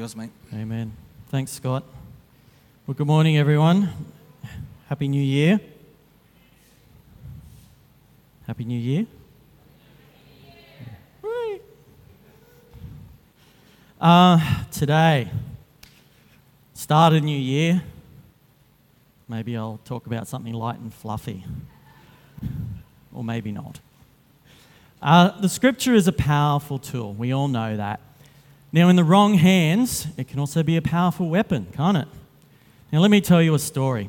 Yours, mate. Amen. Thanks, Scott. Well, good morning, everyone. Happy New Year. Happy New Year. Uh, today, start a new year. Maybe I'll talk about something light and fluffy, or maybe not. Uh, the scripture is a powerful tool. We all know that. Now, in the wrong hands, it can also be a powerful weapon, can't it? Now, let me tell you a story.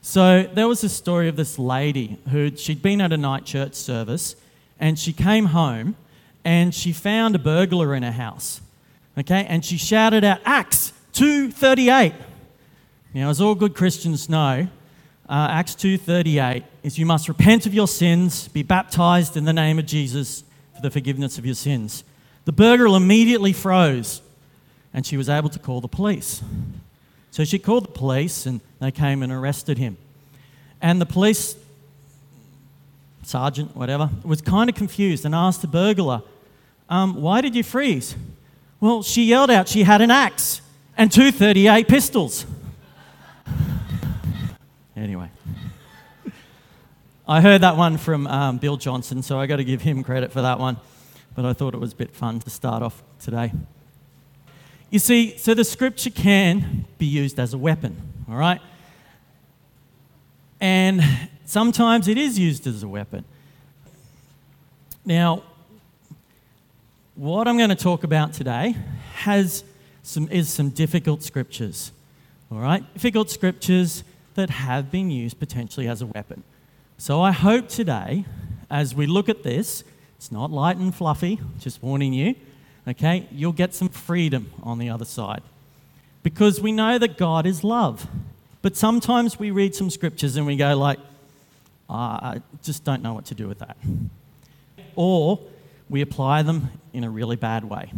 So, there was a story of this lady who she'd been at a night church service and she came home and she found a burglar in her house. Okay, and she shouted out, Acts 238. Now, as all good Christians know, uh, Acts 2:38 is you must repent of your sins, be baptized in the name of Jesus for the forgiveness of your sins. The burglar immediately froze, and she was able to call the police. So she called the police, and they came and arrested him. And the police sergeant, whatever, was kind of confused and asked the burglar, um, "Why did you freeze?" Well, she yelled out she had an axe and two 38 pistols. Anyway, I heard that one from um, Bill Johnson, so I got to give him credit for that one. But I thought it was a bit fun to start off today. You see, so the scripture can be used as a weapon, all right? And sometimes it is used as a weapon. Now, what I'm going to talk about today has some, is some difficult scriptures, all right? Difficult scriptures that have been used potentially as a weapon. So I hope today, as we look at this, it's not light and fluffy, just warning you, okay? You'll get some freedom on the other side. Because we know that God is love. But sometimes we read some scriptures and we go like, oh, I just don't know what to do with that. Or we apply them in a really bad way.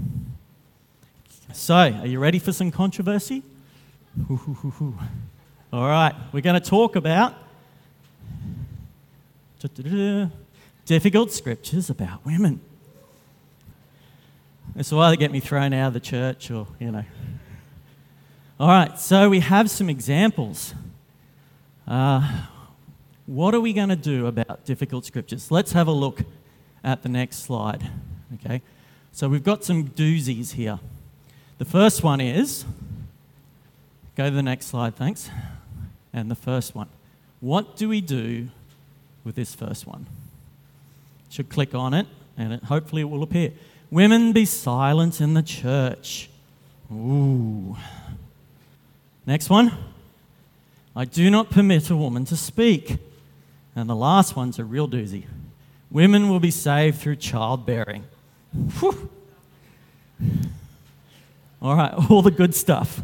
So, are you ready for some controversy? All right, we're going to talk about difficult scriptures about women. This will either get me thrown out of the church or, you know. All right, so we have some examples. Uh, what are we going to do about difficult scriptures? Let's have a look at the next slide. Okay, so we've got some doozies here. The first one is go to the next slide, thanks and the first one. What do we do with this first one? Should click on it and it, hopefully it will appear. Women be silent in the church. Ooh. Next one. I do not permit a woman to speak. And the last one's a real doozy. Women will be saved through childbearing. Whew. All right, all the good stuff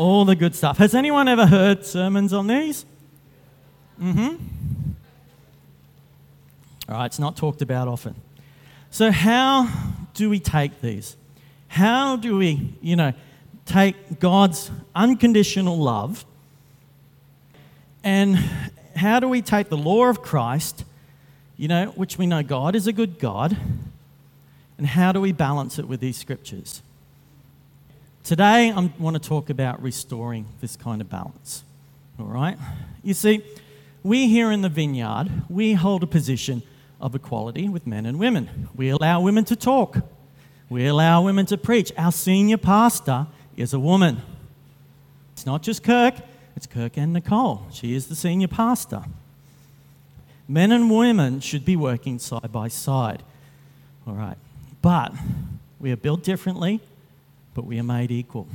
all the good stuff. Has anyone ever heard sermons on these? Mm hmm. All right, it's not talked about often. So, how do we take these? How do we, you know, take God's unconditional love and how do we take the law of Christ, you know, which we know God is a good God, and how do we balance it with these scriptures? Today, I want to talk about restoring this kind of balance. All right? You see, we here in the vineyard, we hold a position of equality with men and women. We allow women to talk. We allow women to preach. Our senior pastor is a woman. It's not just Kirk, it's Kirk and Nicole. She is the senior pastor. Men and women should be working side by side. All right. But we are built differently but we are made equal.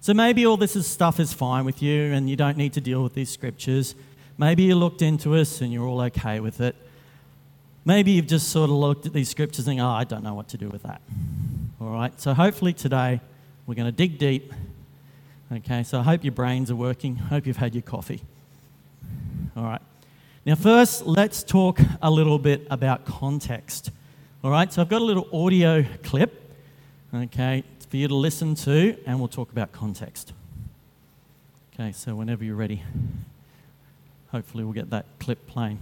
So maybe all this is stuff is fine with you and you don't need to deal with these scriptures. Maybe you looked into us and you're all okay with it. Maybe you've just sort of looked at these scriptures and, think, oh, I don't know what to do with that. All right, so hopefully today we're going to dig deep. Okay, so I hope your brains are working. Hope you've had your coffee. All right. Now, first, let's talk a little bit about context. All right, so I've got a little audio clip okay, for you to listen to, and we'll talk about context. Okay, so whenever you're ready, hopefully we'll get that clip playing.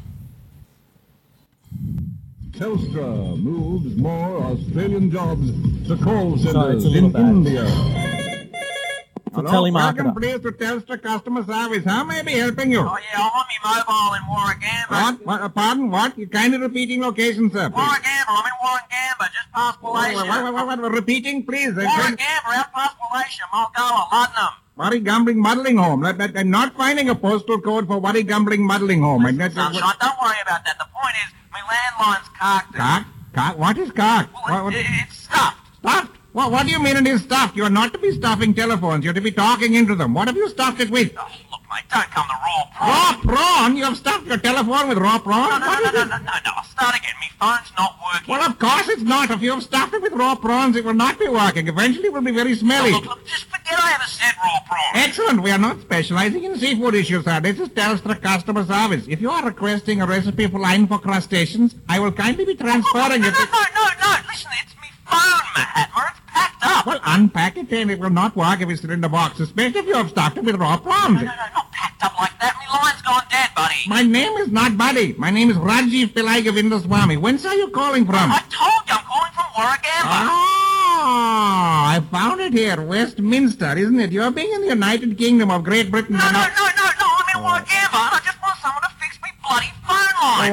Telstra moves more Australian jobs to call centers Sorry, it's in bad. India. It's a telemarketer. welcome please to Telstra customer service. How may I be helping you? Oh yeah, I'm on my mobile in Warragamba. What? what? uh, Pardon? What? You kindly repeating location, sir. please. Warragamba, I'm in Warragamba, just past What, what, what, what, what, repeating, please. Warragamba, out past Wallacia, Mulgoa, Luddenham. Worry Gambling Muddling Home. That, that, I'm not finding a postal code for Worry Gambling Muddling Home. I'm not, Sunshine, don't worry about that. The point is, my landline's carked. Cock? Cock? What is cock? Well, What, what, it, it, it's stuffed. stuffed? What, what do you mean it is stuffed? You are not to be stuffing telephones. You're to be talking into them. What have you stuffed it with? Oh, look, mate, don't come the raw prawn. Raw prawn? You have stuffed your telephone with raw prawn? No, no, What no, no, no, no, no, I'll start again. My phone's not working. Well, of course it's not. If you have stuffed it with raw prawns, it will not be working. Eventually it will be very smelly. Look, look, just forget I ever said raw prawn. Excellent. We are not specializing in seafood issues, sir. This is Telstra customer service. If you are requesting a recipe for line for crustaceans, I will kindly be oh, oh, oh, transferring no, it. no, no, no, no. Listen, it's me phone, Mahatma. It's packed up. Well, unpack it and it will not work if it's still in the box, especially if you have stuffed it with raw prawns. No, no, no, not packed up like that. My line's gone dead, buddy. My name is not Buddy. My name is Rajiv Pillai Govindaswamy. Whence are you calling from? I told you I'm calling from Warragamba. Ah, I found it here, Westminster, isn't it? You're being in the United Kingdom of Great Britain. No, no, no,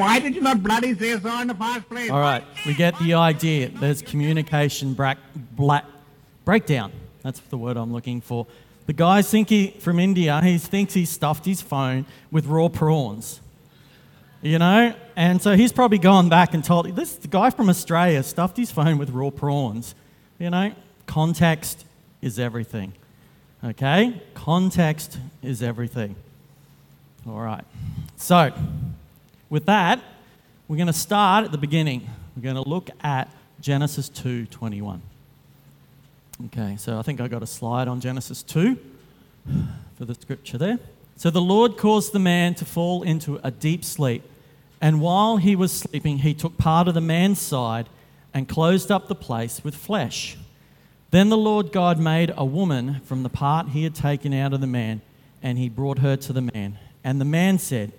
why did you not bloody say so in the first place? All right, we get the idea. There's communication brack, black, breakdown. That's the word I'm looking for. The guy's think he, from India, he thinks he stuffed his phone with raw prawns. You know? And so he's probably gone back and told this guy from Australia stuffed his phone with raw prawns. You know? Context is everything. Okay? Context is everything. All right. So, with that, we're going to start at the beginning. We're going to look at Genesis 2:21. Okay, so I think I got a slide on Genesis 2 for the scripture there. So the Lord caused the man to fall into a deep sleep, and while he was sleeping, he took part of the man's side and closed up the place with flesh. Then the Lord God made a woman from the part he had taken out of the man, and he brought her to the man. And the man said,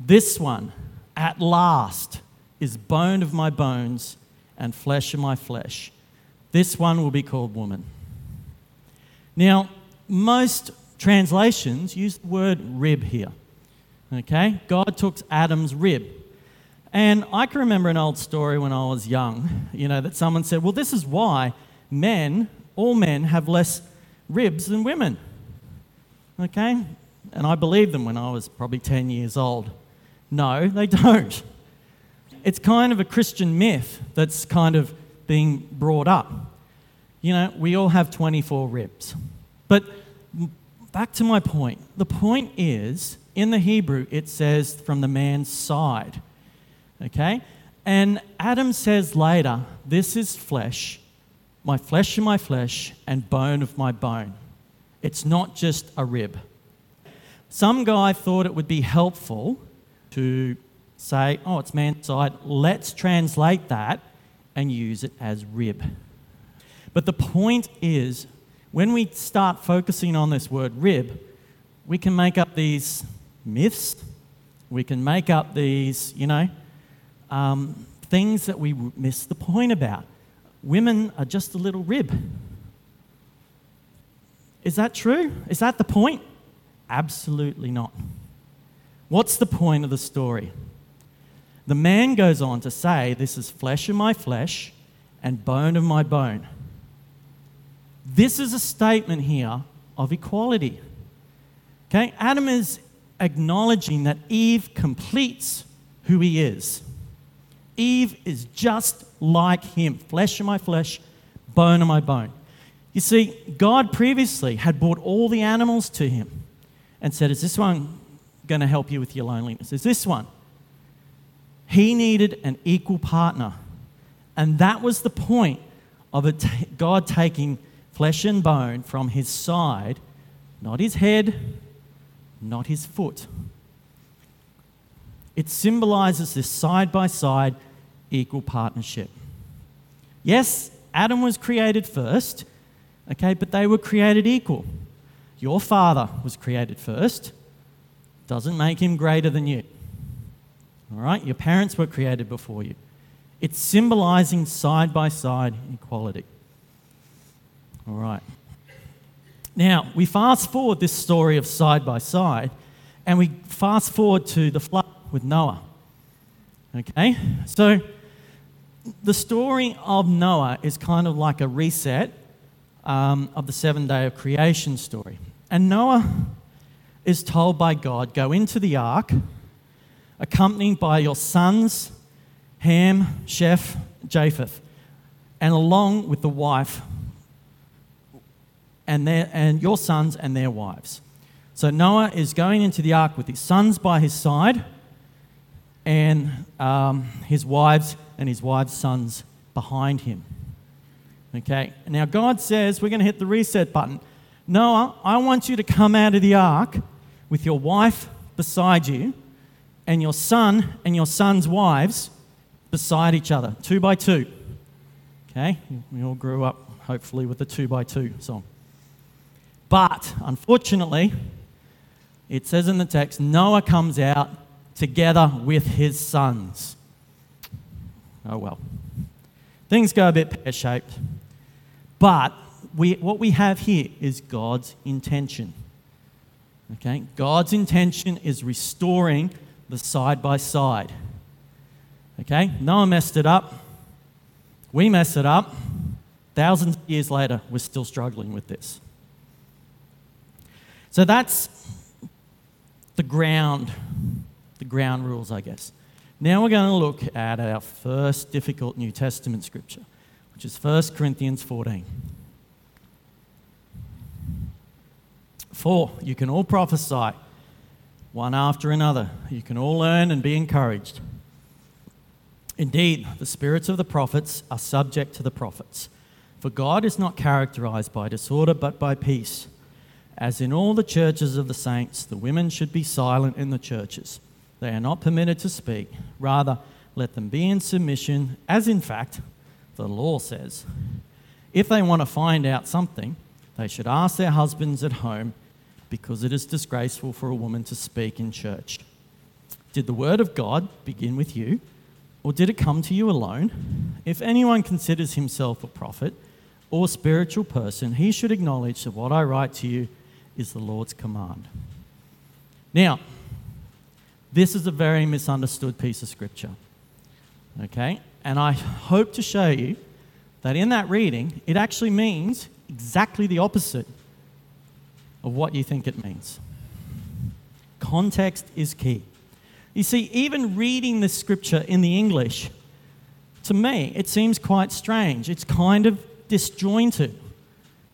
This one, at last, is bone of my bones and flesh of my flesh. This one will be called woman. Now, most translations use the word rib here. Okay? God took Adam's rib. And I can remember an old story when I was young, you know, that someone said, well, this is why men, all men, have less ribs than women. Okay? And I believed them when I was probably 10 years old. No, they don't. It's kind of a Christian myth that's kind of being brought up. You know, we all have 24 ribs. But back to my point. The point is, in the Hebrew, it says from the man's side. Okay? And Adam says later, This is flesh, my flesh of my flesh, and bone of my bone. It's not just a rib. Some guy thought it would be helpful to say, oh, it's man's side. Let's translate that and use it as rib. But the point is, when we start focusing on this word rib, we can make up these myths. We can make up these, you know, um, things that we miss the point about. Women are just a little rib. Is that true? Is that the point? Absolutely not. What's the point of the story? The man goes on to say, This is flesh of my flesh and bone of my bone. This is a statement here of equality. Okay, Adam is acknowledging that Eve completes who he is. Eve is just like him flesh of my flesh, bone of my bone. You see, God previously had brought all the animals to him and said, Is this one going to help you with your loneliness? Is this one? He needed an equal partner. And that was the point of God taking flesh and bone from his side, not his head, not his foot. It symbolizes this side by side equal partnership. Yes, Adam was created first, okay, but they were created equal. Your father was created first, doesn't make him greater than you. All right, your parents were created before you. It's symbolizing side by side equality. All right. Now, we fast forward this story of side by side, and we fast forward to the flood with Noah. Okay? So, the story of Noah is kind of like a reset um, of the seven day of creation story. And Noah is told by God, Go into the ark, accompanied by your sons, Ham, Shem, Japheth, and along with the wife and, their, and your sons and their wives. So Noah is going into the ark with his sons by his side and um, his wives and his wives' sons behind him. Okay, now God says we're going to hit the reset button. Noah, I want you to come out of the ark with your wife beside you and your son and your son's wives beside each other, two by two. Okay, we all grew up hopefully with the two by two song. But unfortunately, it says in the text Noah comes out together with his sons. Oh well. Things go a bit pear shaped. But we, what we have here is God's intention. Okay? God's intention is restoring the side by side. Okay? Noah messed it up. We mess it up. Thousands of years later, we're still struggling with this. So that's the ground, the ground rules, I guess. Now we're going to look at our first difficult New Testament scripture, which is 1 Corinthians 14. For you can all prophesy, one after another. You can all learn and be encouraged. Indeed, the spirits of the prophets are subject to the prophets. For God is not characterized by disorder, but by peace as in all the churches of the saints, the women should be silent in the churches. They are not permitted to speak. Rather, let them be in submission, as in fact the law says. If they want to find out something, they should ask their husbands at home, because it is disgraceful for a woman to speak in church. Did the word of God begin with you, or did it come to you alone? If anyone considers himself a prophet or spiritual person, he should acknowledge that what I write to you is the Lord's command. Now, this is a very misunderstood piece of scripture. Okay? And I hope to show you that in that reading, it actually means exactly the opposite of what you think it means. Context is key. You see, even reading the scripture in the English, to me, it seems quite strange. It's kind of disjointed.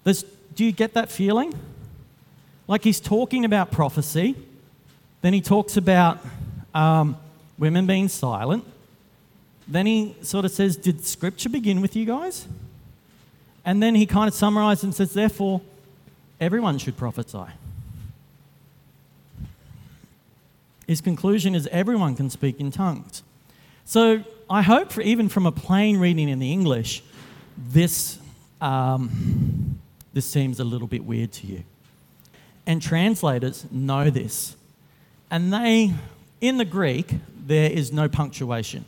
There's, do you get that feeling? Like he's talking about prophecy, then he talks about um, women being silent. Then he sort of says, Did scripture begin with you guys? And then he kind of summarizes and says, Therefore, everyone should prophesy. His conclusion is everyone can speak in tongues. So I hope, for, even from a plain reading in the English, this, um, this seems a little bit weird to you. And translators know this. And they, in the Greek, there is no punctuation.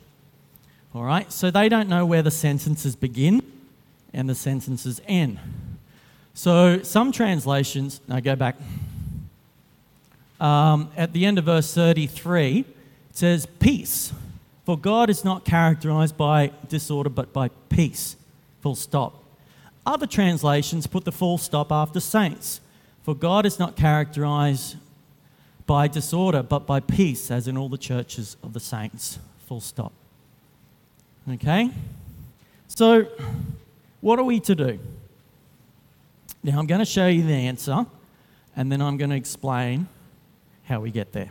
All right? So they don't know where the sentences begin and the sentences end. So some translations, now go back. Um, at the end of verse 33, it says, Peace. For God is not characterized by disorder, but by peace. Full stop. Other translations put the full stop after saints. For God is not characterized by disorder, but by peace, as in all the churches of the saints. Full stop. Okay? So, what are we to do? Now, I'm going to show you the answer, and then I'm going to explain how we get there.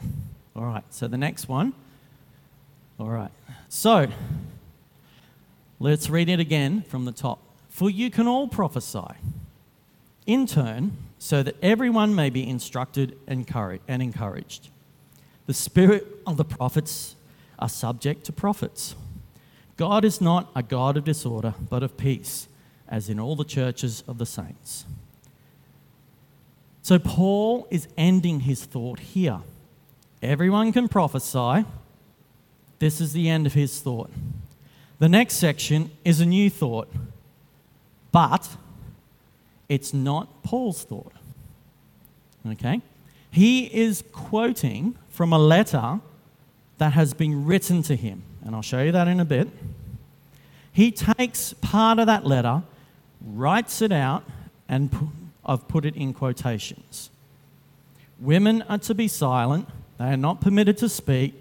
All right, so the next one. All right, so let's read it again from the top. For you can all prophesy. In turn, so that everyone may be instructed and encouraged. The spirit of the prophets are subject to prophets. God is not a God of disorder, but of peace, as in all the churches of the saints. So, Paul is ending his thought here. Everyone can prophesy. This is the end of his thought. The next section is a new thought, but it's not Paul's thought. Okay? He is quoting from a letter that has been written to him, and I'll show you that in a bit. He takes part of that letter, writes it out, and I've put it in quotations. Women are to be silent, they are not permitted to speak,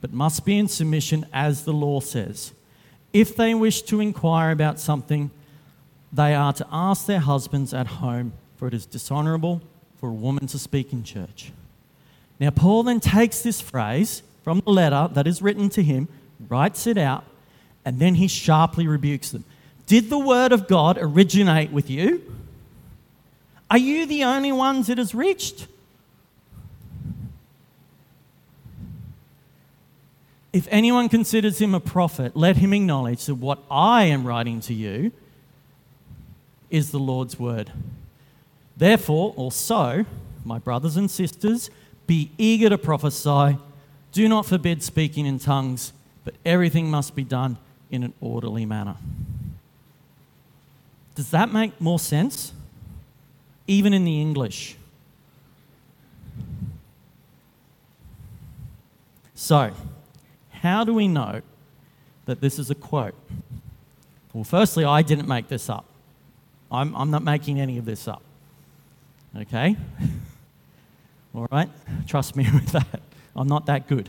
but must be in submission as the law says. If they wish to inquire about something, they are to ask their husbands at home, for it is dishonorable for a woman to speak in church. Now, Paul then takes this phrase from the letter that is written to him, writes it out, and then he sharply rebukes them. Did the word of God originate with you? Are you the only ones it has reached? If anyone considers him a prophet, let him acknowledge that what I am writing to you is the Lord's word. Therefore, also, my brothers and sisters, be eager to prophesy. Do not forbid speaking in tongues, but everything must be done in an orderly manner. Does that make more sense? Even in the English. So, how do we know that this is a quote? Well, firstly, I didn't make this up. I'm, I'm not making any of this up. Okay? All right? Trust me with that. I'm not that good.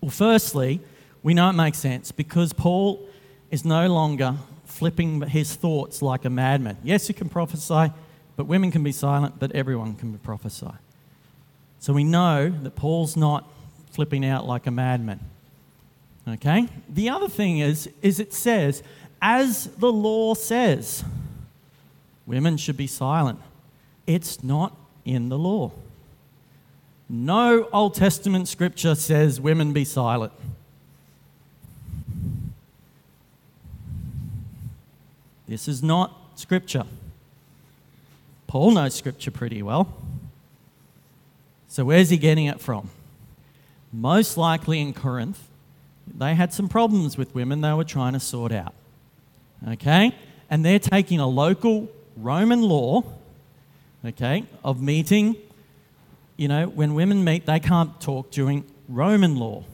Well, firstly, we know it makes sense because Paul is no longer flipping his thoughts like a madman. Yes, you can prophesy, but women can be silent, but everyone can prophesy. So we know that Paul's not flipping out like a madman. Okay? The other thing is, is it says, as the law says, women should be silent. It's not in the law. No Old Testament scripture says women be silent. This is not scripture. Paul knows scripture pretty well. So, where's he getting it from? Most likely in Corinth, they had some problems with women they were trying to sort out. Okay? And they're taking a local Roman law, okay, of meeting. You know, when women meet, they can't talk during Roman law.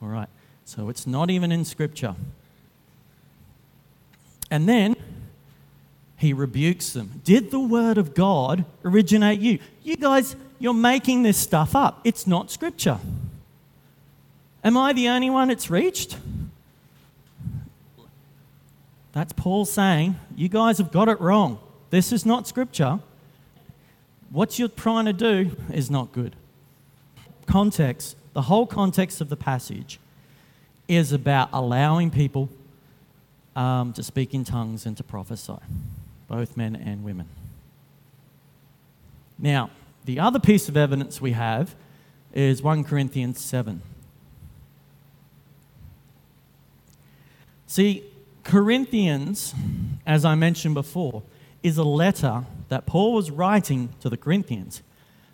All right. So it's not even in Scripture. And then he rebukes them. Did the word of God originate you? You guys, you're making this stuff up. It's not Scripture. Am I the only one it's reached? That's Paul saying, You guys have got it wrong. This is not Scripture. What you're trying to do is not good. Context, the whole context of the passage is about allowing people um, to speak in tongues and to prophesy, both men and women. Now, the other piece of evidence we have is 1 Corinthians 7. See, Corinthians, as I mentioned before, is a letter that Paul was writing to the Corinthians.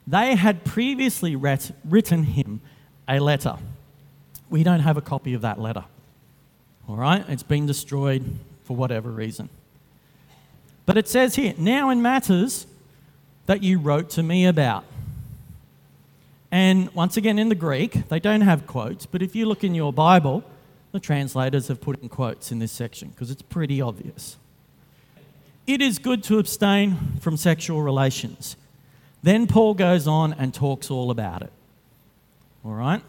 They had previously written him a letter. We don't have a copy of that letter. All right? It's been destroyed for whatever reason. But it says here, now in matters that you wrote to me about. And once again, in the Greek, they don't have quotes, but if you look in your Bible, the translators have put in quotes in this section because it's pretty obvious. It is good to abstain from sexual relations. Then Paul goes on and talks all about it. All right?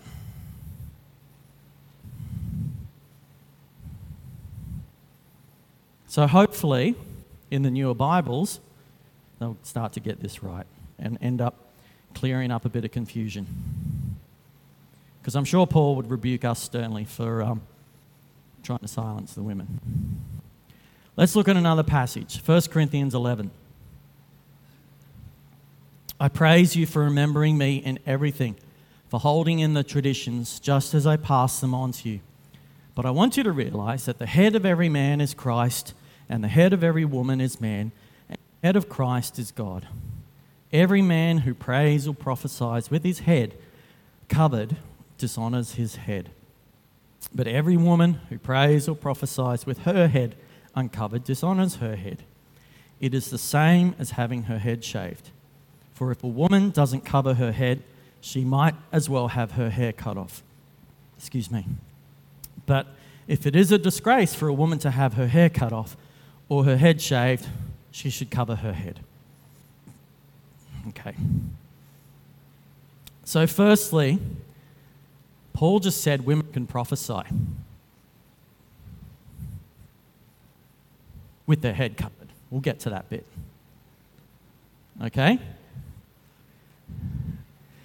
So hopefully, in the newer Bibles, they'll start to get this right and end up clearing up a bit of confusion. Because I'm sure Paul would rebuke us sternly for um, trying to silence the women. Let's look at another passage 1 Corinthians 11. I praise you for remembering me in everything, for holding in the traditions just as I pass them on to you. But I want you to realize that the head of every man is Christ, and the head of every woman is man, and the head of Christ is God. Every man who prays or prophesies with his head covered dishonors his head. But every woman who prays or prophesies with her head uncovered dishonors her head. It is the same as having her head shaved. For if a woman doesn't cover her head, she might as well have her hair cut off. Excuse me. But if it is a disgrace for a woman to have her hair cut off or her head shaved, she should cover her head. Okay. So, firstly, Paul just said women can prophesy with their head covered. We'll get to that bit. Okay?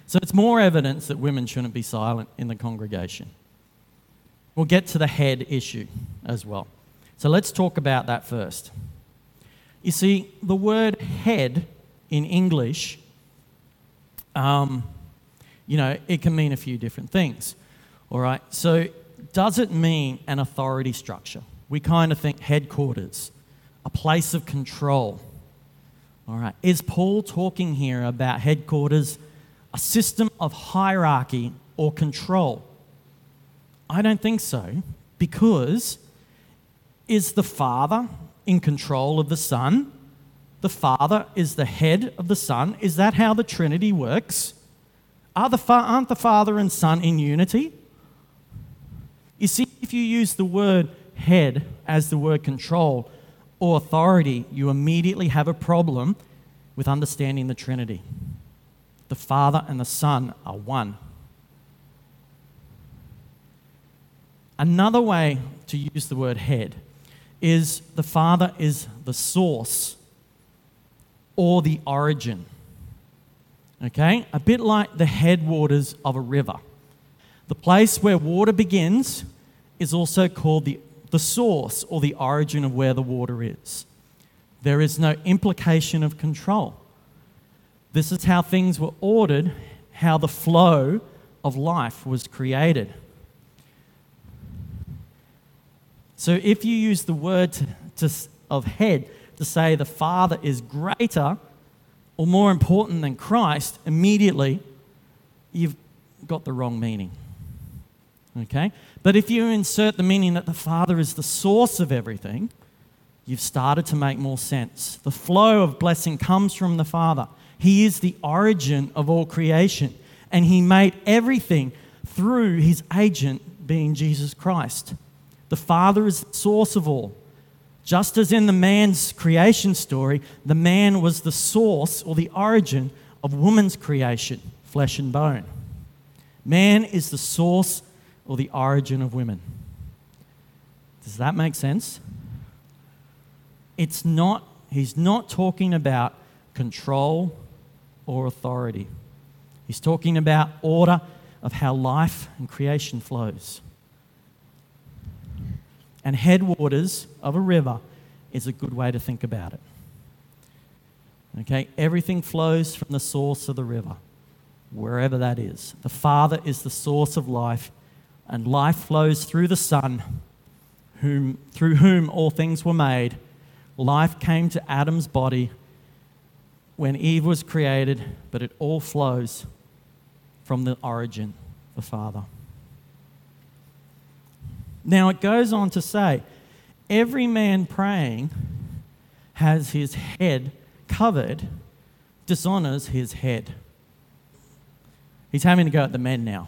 So, it's more evidence that women shouldn't be silent in the congregation. We'll get to the head issue as well. So, let's talk about that first. You see, the word head in English, um, you know, it can mean a few different things. All right, so does it mean an authority structure? We kind of think headquarters, a place of control. All right, is Paul talking here about headquarters, a system of hierarchy or control? I don't think so, because is the Father in control of the Son? The Father is the head of the Son. Is that how the Trinity works? Are the fa- aren't the Father and Son in unity? You see, if you use the word head as the word control or authority, you immediately have a problem with understanding the Trinity. The Father and the Son are one. Another way to use the word head is the Father is the source or the origin. Okay? A bit like the headwaters of a river. The place where water begins is also called the, the source or the origin of where the water is. There is no implication of control. This is how things were ordered, how the flow of life was created. So if you use the word to, to, of head to say the Father is greater or more important than Christ, immediately you've got the wrong meaning. Okay? But if you insert the meaning that the Father is the source of everything, you've started to make more sense. The flow of blessing comes from the Father. He is the origin of all creation, and He made everything through His agent, being Jesus Christ. The Father is the source of all. Just as in the man's creation story, the man was the source or the origin of woman's creation, flesh and bone. Man is the source or the origin of women. Does that make sense? It's not, he's not talking about control or authority. He's talking about order of how life and creation flows. And headwaters of a river is a good way to think about it. Okay, everything flows from the source of the river, wherever that is. The Father is the source of life, and life flows through the Son, whom, through whom all things were made. Life came to Adam's body when Eve was created, but it all flows from the origin, the Father. Now it goes on to say, every man praying has his head covered, dishonors his head. He's having to go at the men now.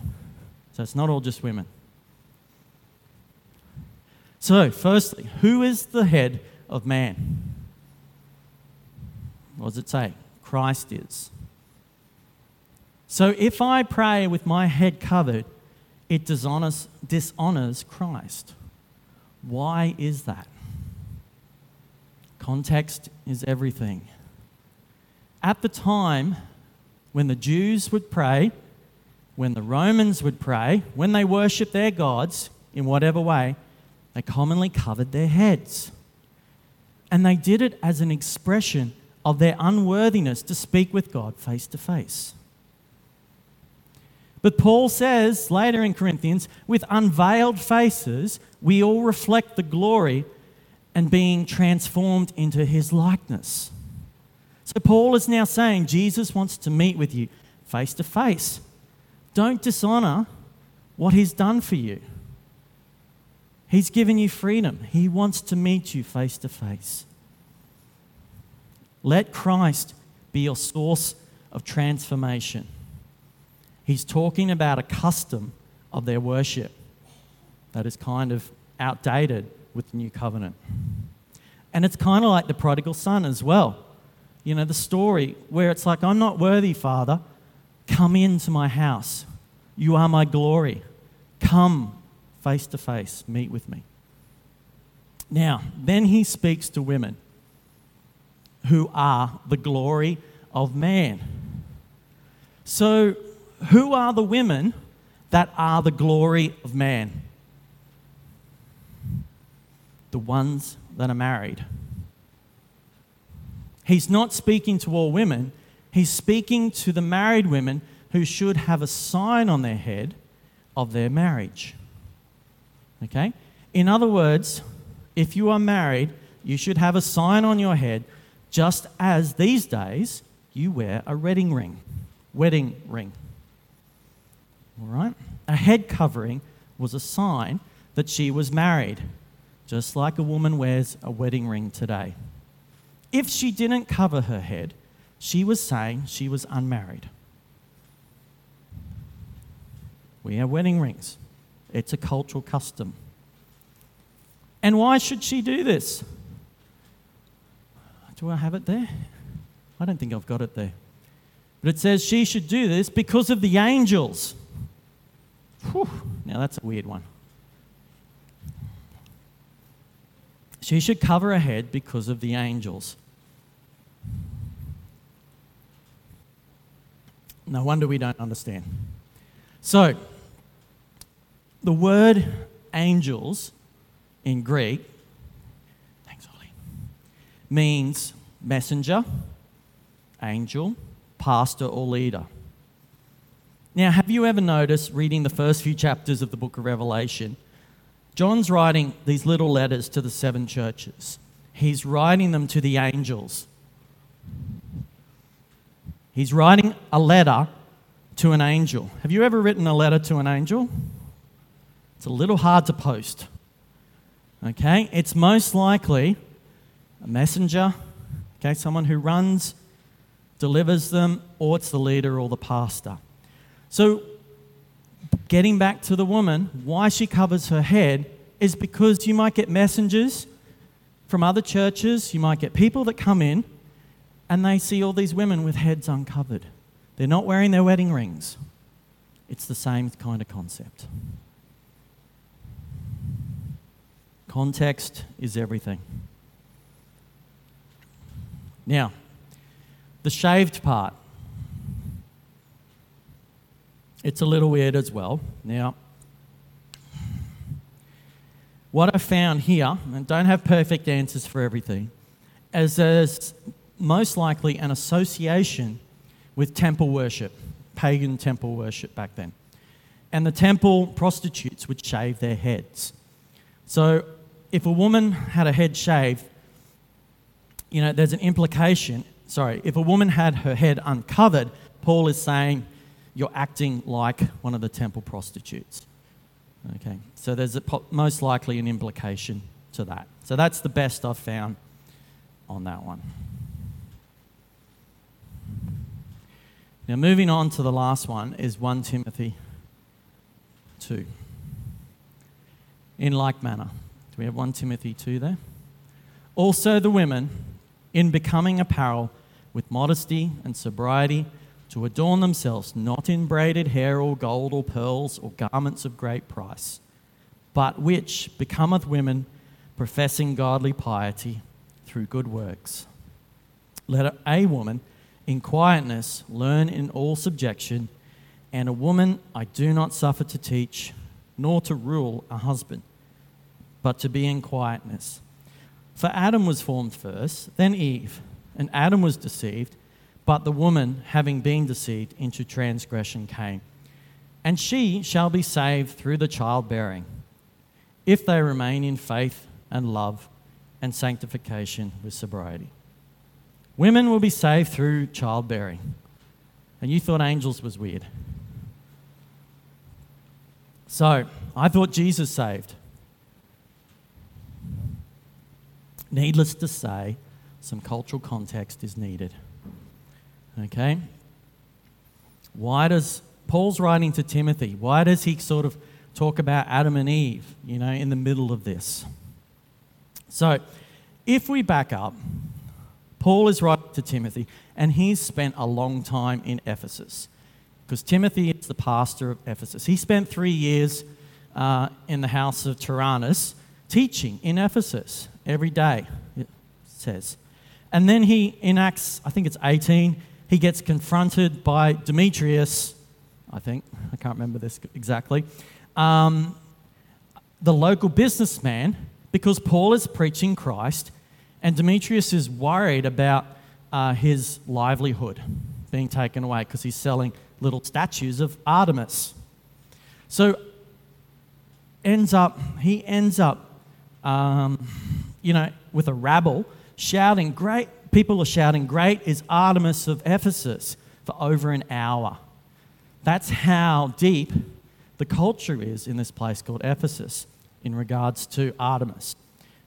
So it's not all just women. So, firstly, who is the head of man? What does it say? Christ is. So, if I pray with my head covered, it dishonors, dishonors Christ. Why is that? Context is everything. At the time when the Jews would pray, when the Romans would pray, when they worshiped their gods in whatever way, they commonly covered their heads. And they did it as an expression of their unworthiness to speak with God face to face. But Paul says later in Corinthians, with unveiled faces, we all reflect the glory and being transformed into his likeness. So Paul is now saying Jesus wants to meet with you face to face. Don't dishonor what he's done for you. He's given you freedom. He wants to meet you face to face. Let Christ be your source of transformation. He's talking about a custom of their worship that is kind of outdated with the new covenant. And it's kind of like the prodigal son as well. You know, the story where it's like, I'm not worthy, Father. Come into my house. You are my glory. Come face to face, meet with me. Now, then he speaks to women who are the glory of man. So, who are the women that are the glory of man? The ones that are married. He's not speaking to all women, he's speaking to the married women who should have a sign on their head of their marriage. Okay? In other words, if you are married, you should have a sign on your head, just as these days you wear a wedding ring. Wedding ring. All right? A head covering was a sign that she was married, just like a woman wears a wedding ring today. If she didn't cover her head, she was saying she was unmarried. We have wedding rings, it's a cultural custom. And why should she do this? Do I have it there? I don't think I've got it there. But it says she should do this because of the angels. Whew, now that's a weird one. She should cover her head because of the angels. No wonder we don't understand. So, the word angels in Greek, thanks, Ollie, means messenger, angel, pastor, or leader. Now, have you ever noticed reading the first few chapters of the book of Revelation? John's writing these little letters to the seven churches. He's writing them to the angels. He's writing a letter to an angel. Have you ever written a letter to an angel? It's a little hard to post. Okay? It's most likely a messenger, okay, someone who runs, delivers them, or it's the leader or the pastor. So, getting back to the woman, why she covers her head is because you might get messengers from other churches, you might get people that come in and they see all these women with heads uncovered. They're not wearing their wedding rings. It's the same kind of concept. Context is everything. Now, the shaved part. It's a little weird as well. Now, what I found here, and don't have perfect answers for everything, is there's most likely an association with temple worship, pagan temple worship back then. And the temple prostitutes would shave their heads. So if a woman had a head shaved, you know, there's an implication. Sorry, if a woman had her head uncovered, Paul is saying you're acting like one of the temple prostitutes. Okay, so there's a, most likely an implication to that. So that's the best I've found on that one. Now, moving on to the last one is 1 Timothy 2. In like manner. Do we have 1 Timothy 2 there? Also, the women, in becoming apparel with modesty and sobriety, to adorn themselves not in braided hair or gold or pearls or garments of great price, but which becometh women professing godly piety through good works. Let a woman in quietness learn in all subjection, and a woman I do not suffer to teach, nor to rule a husband, but to be in quietness. For Adam was formed first, then Eve, and Adam was deceived but the woman, having been deceived into transgression, came. And she shall be saved through the childbearing, if they remain in faith and love and sanctification with sobriety. Women will be saved through childbearing. And you thought angels was weird. So, I thought Jesus saved. Needless to say, some cultural context is needed. Okay? Why does Paul's writing to Timothy, why does he sort of talk about Adam and Eve, you know, in the middle of this? So, if we back up, Paul is writing to Timothy, and he's spent a long time in Ephesus because Timothy is the pastor of Ephesus. He spent three years uh, in the house of Tyrannus teaching in Ephesus every day, it says. And then he, in Acts, I think it's 18, he gets confronted by Demetrius, I think, I can't remember this exactly, um, the local businessman, because Paul is preaching Christ, and Demetrius is worried about uh, his livelihood being taken away because he's selling little statues of Artemis. So ends up, he ends up, um, you know, with a rabble shouting, Great, people are shouting, Great is Artemis of Ephesus for over an hour. That's how deep the culture is in this place called Ephesus in regards to Artemis.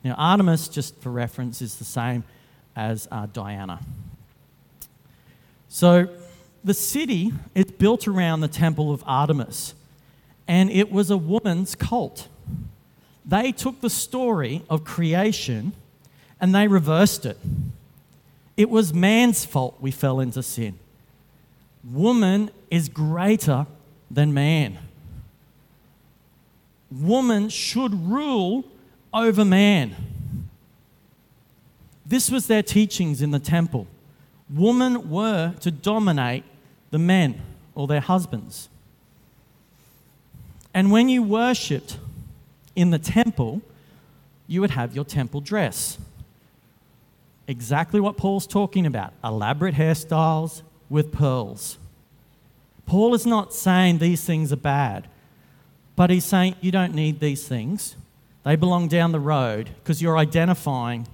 Now, Artemis, just for reference, is the same as uh, Diana. So, the city is built around the temple of Artemis, and it was a woman's cult. They took the story of creation and they reversed it. It was man's fault we fell into sin. Woman is greater than man. Woman should rule over man. This was their teachings in the temple. Women were to dominate the men or their husbands. And when you worshipped in the temple, you would have your temple dress. Exactly what Paul's talking about elaborate hairstyles with pearls. Paul is not saying these things are bad, but he's saying you don't need these things. They belong down the road because you're identifying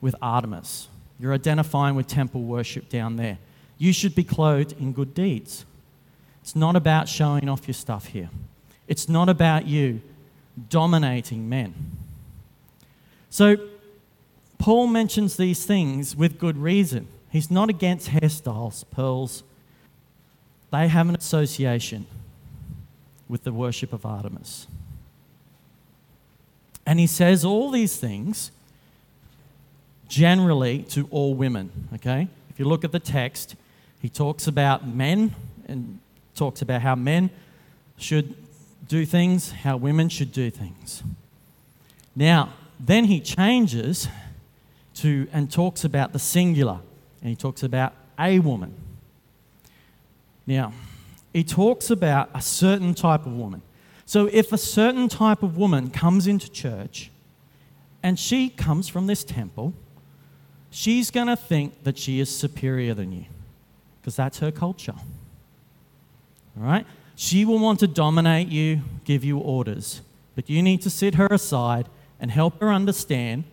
with Artemis. You're identifying with temple worship down there. You should be clothed in good deeds. It's not about showing off your stuff here. It's not about you dominating men. So, Paul mentions these things with good reason. He's not against hairstyles, pearls. They have an association with the worship of Artemis. And he says all these things generally to all women, okay? If you look at the text, he talks about men and talks about how men should do things, how women should do things. Now, then he changes to and talks about the singular, and he talks about a woman. Now, he talks about a certain type of woman. So, if a certain type of woman comes into church and she comes from this temple, she's going to think that she is superior than you because that's her culture. All right? She will want to dominate you, give you orders, but you need to sit her aside and help her understand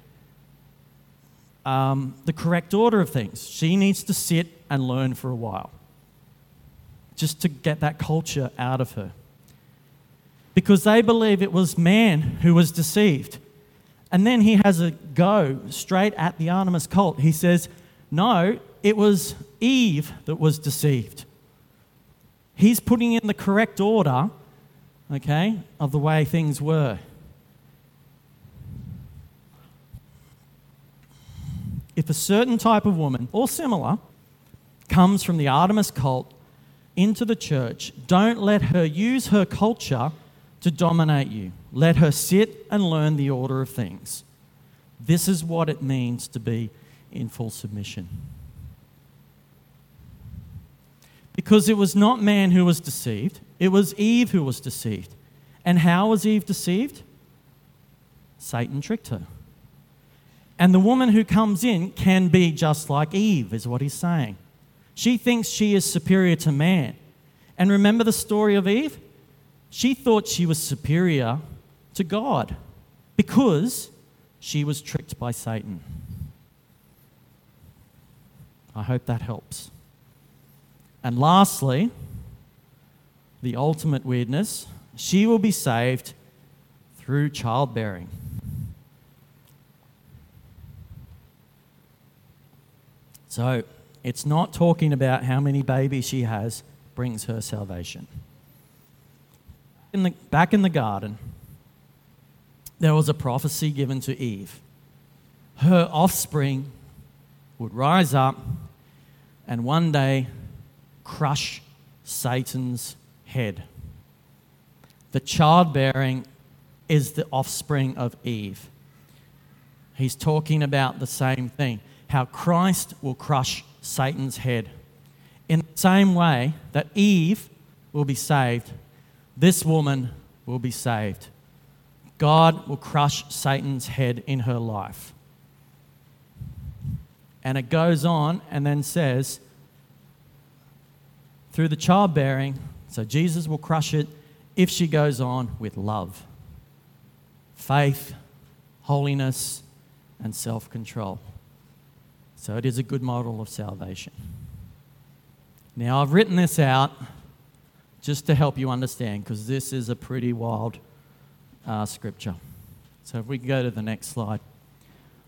um, the correct order of things. She needs to sit and learn for a while just to get that culture out of her. Because they believe it was man who was deceived. And then he has a go straight at the Artemis cult. He says, No, it was Eve that was deceived. He's putting in the correct order, okay, of the way things were. If a certain type of woman, or similar, comes from the Artemis cult into the church, don't let her use her culture to dominate you. Let her sit and learn the order of things. This is what it means to be in full submission. Because it was not man who was deceived, it was Eve who was deceived. And how was Eve deceived? Satan tricked her. And the woman who comes in can be just like Eve, is what he's saying. She thinks she is superior to man. And remember the story of Eve? She thought she was superior to God because she was tricked by Satan. I hope that helps. And lastly, the ultimate weirdness she will be saved through childbearing. So it's not talking about how many babies she has brings her salvation. In the, back in the garden, there was a prophecy given to Eve. Her offspring would rise up and one day crush Satan's head. The childbearing is the offspring of Eve. He's talking about the same thing how Christ will crush Satan's head. In the same way that Eve will be saved, this woman will be saved. God will crush Satan's head in her life. And it goes on and then says, through the childbearing, so Jesus will crush it if she goes on with love, faith, holiness, and self control. So it is a good model of salvation. Now, I've written this out just to help you understand because this is a pretty wild uh, scripture. So, if we go to the next slide.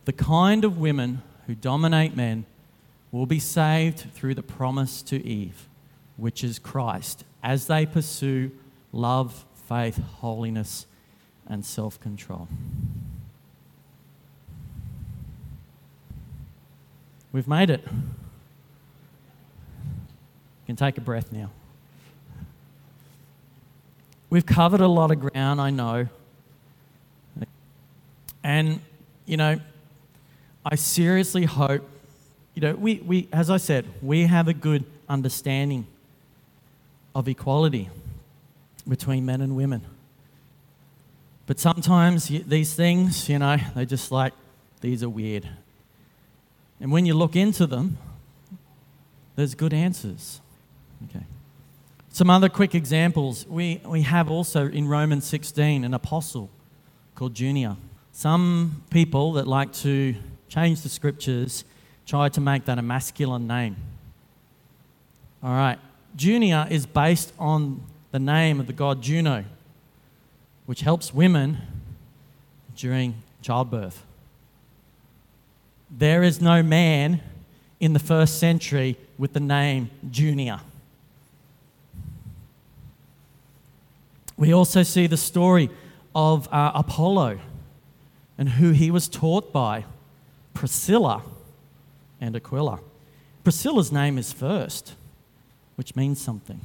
The kind of women who dominate men will be saved through the promise to Eve, which is Christ, as they pursue love, faith, holiness, and self control. We've made it. You can take a breath now. We've covered a lot of ground, I know. And, you know, I seriously hope, you know, we, we, as I said, we have a good understanding of equality between men and women. But sometimes these things, you know, they just like, these are weird. And when you look into them, there's good answers. Okay. Some other quick examples. We, we have also in Romans 16 an apostle called Junia. Some people that like to change the scriptures try to make that a masculine name. All right. Junia is based on the name of the god Juno, which helps women during childbirth. There is no man in the first century with the name Junia. We also see the story of uh, Apollo and who he was taught by Priscilla and Aquila. Priscilla's name is first, which means something.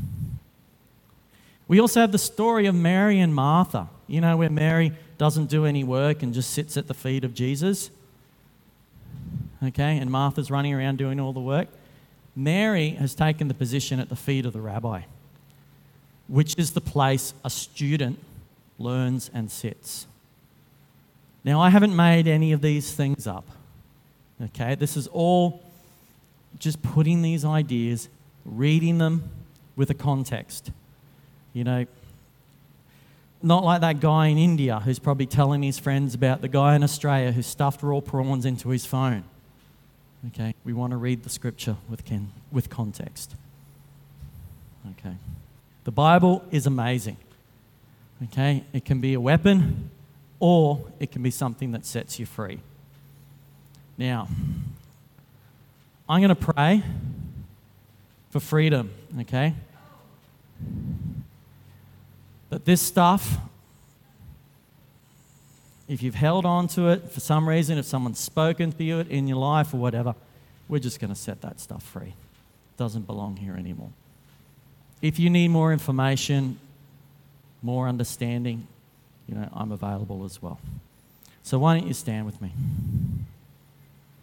We also have the story of Mary and Martha, you know, where Mary doesn't do any work and just sits at the feet of Jesus. Okay, and Martha's running around doing all the work. Mary has taken the position at the feet of the rabbi, which is the place a student learns and sits. Now, I haven't made any of these things up. Okay, this is all just putting these ideas, reading them with a context. You know, not like that guy in India who's probably telling his friends about the guy in Australia who stuffed raw prawns into his phone. Okay, we want to read the scripture with, with context. Okay, the Bible is amazing. Okay, it can be a weapon or it can be something that sets you free. Now, I'm going to pray for freedom, okay? That this stuff, if you've held on to it for some reason, if someone's spoken to you in your life or whatever, we're just going to set that stuff free. It doesn't belong here anymore. If you need more information, more understanding, you know, I'm available as well. So why don't you stand with me?